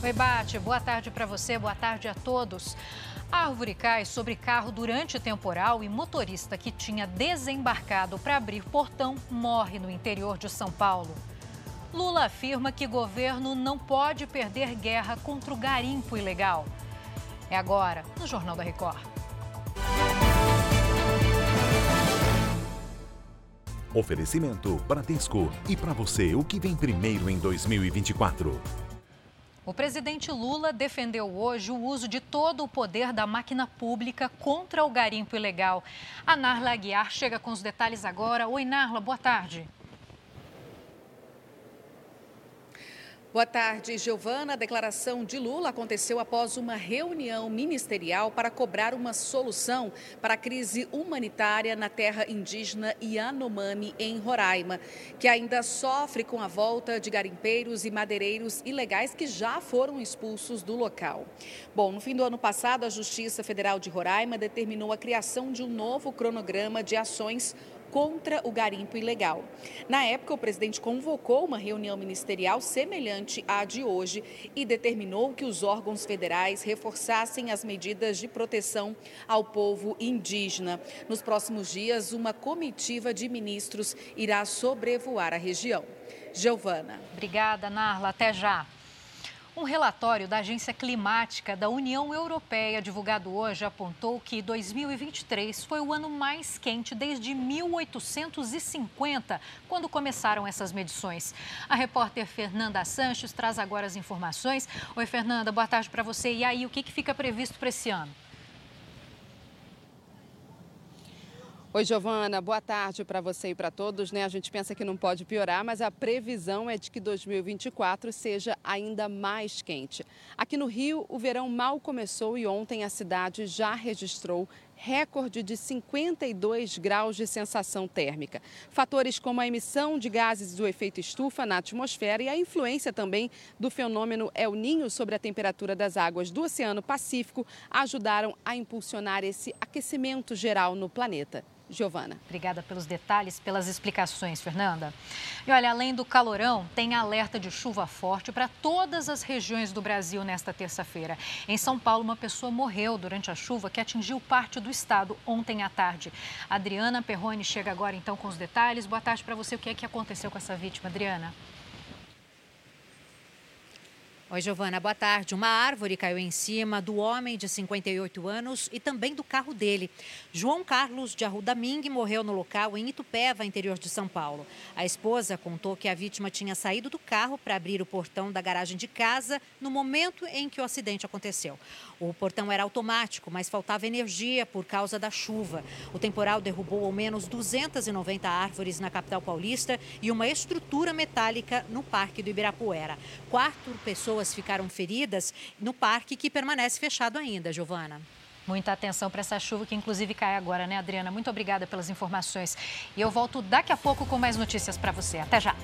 Oi, Bate. Boa tarde para você, boa tarde a todos. Árvore cai sobre carro durante temporal e motorista que tinha desembarcado para abrir portão morre no interior de São Paulo. Lula afirma que governo não pode perder guerra contra o garimpo ilegal. É agora, no Jornal da Record. Oferecimento Bradesco. E para você, o que vem primeiro em 2024? O presidente Lula defendeu hoje o uso de todo o poder da máquina pública contra o garimpo ilegal. A Narla Aguiar chega com os detalhes agora. Oi, Narla, boa tarde. Boa tarde, Giovana. A declaração de Lula aconteceu após uma reunião ministerial para cobrar uma solução para a crise humanitária na terra indígena Yanomami, em Roraima, que ainda sofre com a volta de garimpeiros e madeireiros ilegais que já foram expulsos do local. Bom, no fim do ano passado, a Justiça Federal de Roraima determinou a criação de um novo cronograma de ações contra o garimpo ilegal. Na época, o presidente convocou uma reunião ministerial semelhante à de hoje e determinou que os órgãos federais reforçassem as medidas de proteção ao povo indígena. Nos próximos dias, uma comitiva de ministros irá sobrevoar a região. Giovana. Obrigada, Narla. Até já. Um relatório da Agência Climática da União Europeia, divulgado hoje, apontou que 2023 foi o ano mais quente desde 1850, quando começaram essas medições. A repórter Fernanda Sanches traz agora as informações. Oi, Fernanda, boa tarde para você. E aí, o que fica previsto para esse ano? Oi, Giovana, boa tarde para você e para todos. Né? A gente pensa que não pode piorar, mas a previsão é de que 2024 seja ainda mais quente. Aqui no Rio, o verão mal começou e ontem a cidade já registrou recorde de 52 graus de sensação térmica. Fatores como a emissão de gases do efeito estufa na atmosfera e a influência também do fenômeno El Ninho sobre a temperatura das águas do Oceano Pacífico ajudaram a impulsionar esse aquecimento geral no planeta. Giovana. Obrigada pelos detalhes, pelas explicações, Fernanda. E olha, além do calorão, tem alerta de chuva forte para todas as regiões do Brasil nesta terça-feira. Em São Paulo, uma pessoa morreu durante a chuva que atingiu parte do estado ontem à tarde. Adriana Perrone chega agora então com os detalhes. Boa tarde para você. O que é que aconteceu com essa vítima, Adriana? Oi, Giovana, boa tarde. Uma árvore caiu em cima do homem de 58 anos e também do carro dele. João Carlos de Arruda Ming morreu no local em Itupeva, interior de São Paulo. A esposa contou que a vítima tinha saído do carro para abrir o portão da garagem de casa no momento em que o acidente aconteceu. O portão era automático, mas faltava energia por causa da chuva. O temporal derrubou ao menos 290 árvores na capital paulista e uma estrutura metálica no Parque do Ibirapuera. Quatro pessoas pessoas ficaram feridas no parque que permanece fechado ainda, Giovana. Muita atenção para essa chuva que inclusive cai agora, né, Adriana? Muito obrigada pelas informações. E eu volto daqui a pouco com mais notícias para você. Até já.